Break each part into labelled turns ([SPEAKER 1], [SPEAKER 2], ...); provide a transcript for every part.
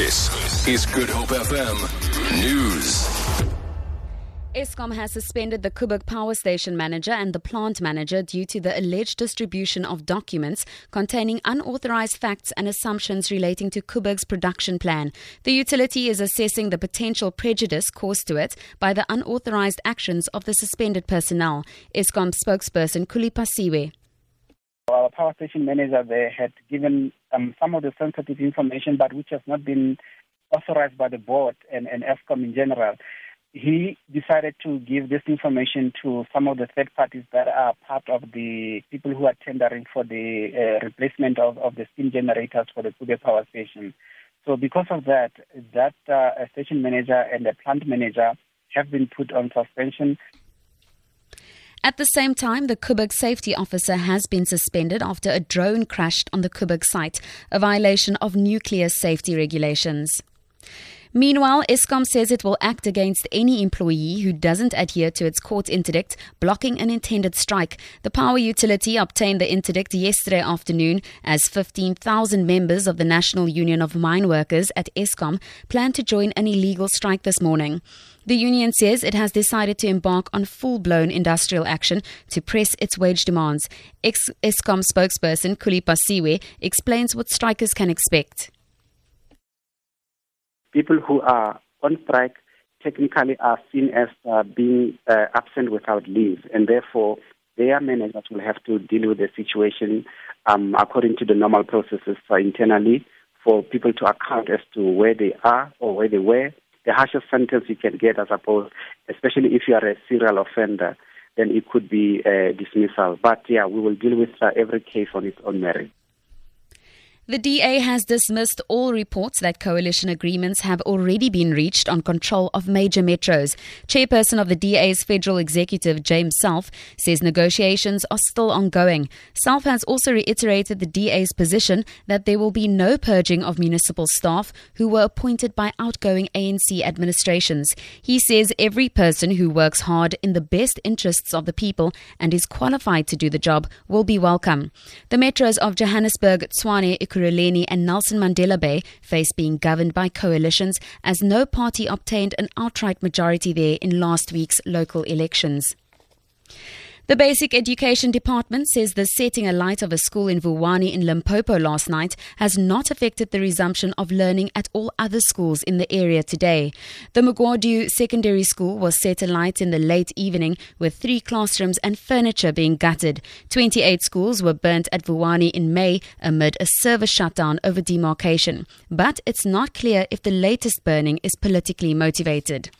[SPEAKER 1] This is Good Hope FM News.
[SPEAKER 2] Eskom has suspended the Koeberg power station manager and the plant manager due to the alleged distribution of documents containing unauthorized facts and assumptions relating to Koeberg's production plan. The utility is assessing the potential prejudice caused to it by the unauthorized actions of the suspended personnel. Eskom spokesperson Khulu
[SPEAKER 3] Phasiwe. Power station manager there had given um, some of the sensitive information, but which has not been authorized by the board and, and Eskom in general he decided to give this information to some of the third parties that are part of the people who are tendering for the uh, replacement of, of the steam generators for the Koeberg power station. So because of that, that uh, station manager and the plant manager have been put on suspension.
[SPEAKER 2] At the same time, the Koeberg safety officer has been suspended after a drone crashed on the Koeberg site, a violation of nuclear safety regulations. Meanwhile, Eskom says it will act against any employee who doesn't adhere to its court interdict blocking an intended strike. The power utility obtained the interdict yesterday afternoon as 15,000 members of the National Union of Mine Workers at Eskom plan to join an illegal strike this morning. The union says it has decided to embark on full blown industrial action to press its wage demands. Eskom spokesperson Khulu Phasiwe explains what strikers can expect
[SPEAKER 3] people who are on strike technically are seen as uh, being uh, absent without leave, and therefore their managers will have to deal with the situation um, according to the normal processes uh, internally for people to account as to where they are or where they were. The harshest sentence you can get, I suppose, especially if you are a serial offender, then it could be uh, dismissal. But yeah, we will deal with uh, every case on its own merit.
[SPEAKER 2] The DA has dismissed all reports that coalition agreements have already been reached on control of major metros. Chairperson of the DA's federal executive, James Selfe, says negotiations are still ongoing. Selfe has also reiterated the DA's position that there will be no purging of municipal staff who were appointed by outgoing ANC administrations. He says every person who works hard in the best interests of the people and is qualified to do the job will be welcome. The metros of Johannesburg, Tshwane, Ekurhuleni and Nelson Mandela Bay face being governed by coalitions as no party obtained an outright majority there in last week's local elections. The Basic Education Department says the setting alight of a school in Vuwani in Limpopo last night has not affected the resumption of learning at all other schools in the area today. The Mugwadu Secondary School was set alight in the late evening with three classrooms and furniture being gutted. 28 schools were burnt at Vuwani in May amid a service shutdown over demarcation. But it's not clear if the latest burning is politically motivated.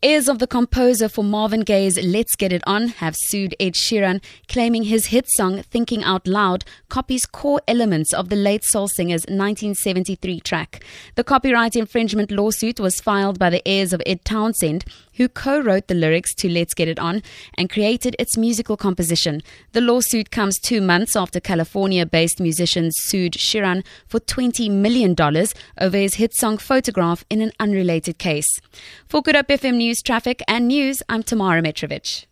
[SPEAKER 2] Heirs of the composer for Marvin Gaye's Let's Get It On have sued Ed Sheeran, claiming his hit song Thinking Out Loud copies core elements of the late soul singer's 1973 track. The copyright infringement lawsuit was filed by the heirs of Ed Townsend, who co wrote the lyrics to Let's Get It On and created its musical composition. The lawsuit comes two months after California based musicians sued Sheeran for $20 million over his hit song Photograph in an unrelated case. For Good Hope FM News, Traffic and News, I'm Tamara Mitrovic.